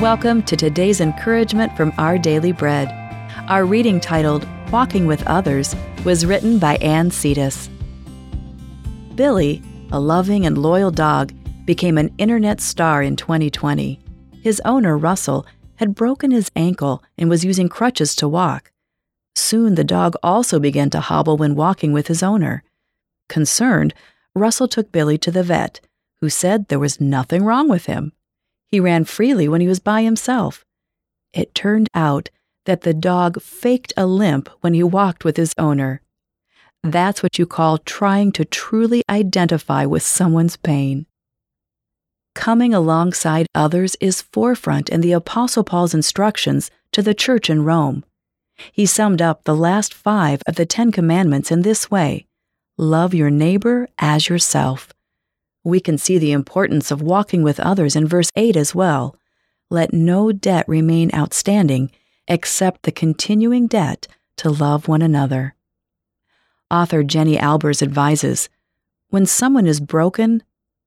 Welcome to today's encouragement from Our Daily Bread. Our reading titled Walking with Others was written by Anne Cetas. Billy, a loving and loyal dog, became an internet star in 2020. His owner, Russell, had broken his ankle and was using crutches to walk. Soon the dog also began to hobble when walking with his owner. Concerned, Russell took Billy to the vet, who said there was nothing wrong with him. He ran freely when he was by himself. It turned out that the dog faked a limp when he walked with his owner. That's what you call trying to truly identify with someone's pain. Coming alongside others is forefront in the Apostle Paul's instructions to the church in Rome. He summed up the last five of the Ten Commandments in this way Love your neighbor as yourself. We can see the importance of walking with others in verse 8 as well. Let no debt remain outstanding except the continuing debt to love one another. Author Jenny Albers advises When someone is broken,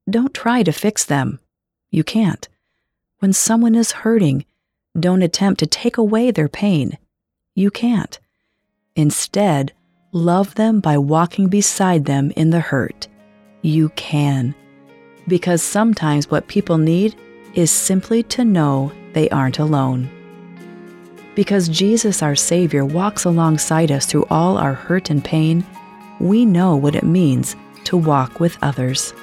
don't try to fix them. You can't. When someone is hurting, don't attempt to take away their pain. You can't. Instead, love them by walking beside them in the hurt. You can because sometimes what people need is simply to know they aren't alone. Because Jesus, our Savior, walks alongside us through all our hurt and pain, we know what it means to walk with others.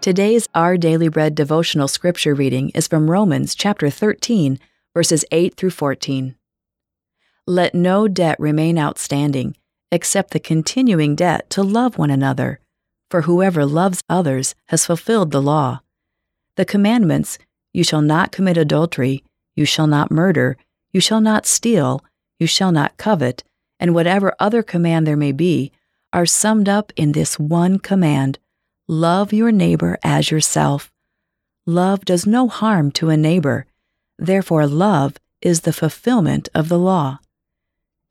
Today's Our Daily Bread devotional scripture reading is from Romans chapter 13, verses 8 through 14. Let no debt remain outstanding except the continuing debt to love one another, for whoever loves others has fulfilled the law. The commandments you shall not commit adultery, you shall not murder, you shall not steal, you shall not covet, and whatever other command there may be, are summed up in this one command love your neighbor as yourself. Love does no harm to a neighbor, therefore, love is the fulfillment of the law.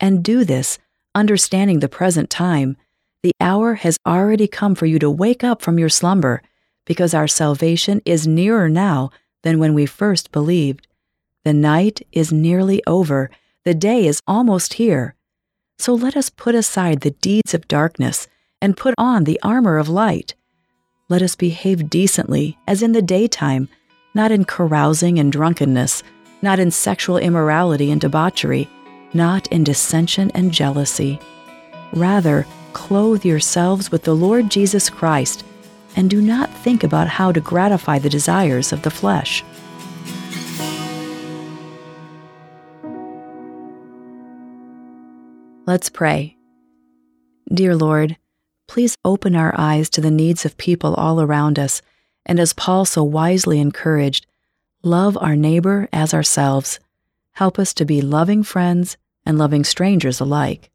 And do this understanding the present time, the hour has already come for you to wake up from your slumber, because our salvation is nearer now than when we first believed. The night is nearly over, the day is almost here. So let us put aside the deeds of darkness and put on the armor of light. Let us behave decently as in the daytime, not in carousing and drunkenness, not in sexual immorality and debauchery not in dissension and jealousy. Rather, clothe yourselves with the Lord Jesus Christ, and do not think about how to gratify the desires of the flesh. Let's pray. Dear Lord, please open our eyes to the needs of people all around us, and as Paul so wisely encouraged, love our neighbor as ourselves. Help us to be loving friends and loving strangers alike.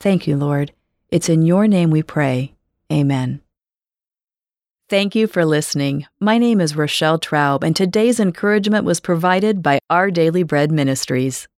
Thank you, Lord. It's in your name we pray. Amen. Thank you for listening. My name is Rochelle Traub, and today's encouragement was provided by Our Daily Bread Ministries.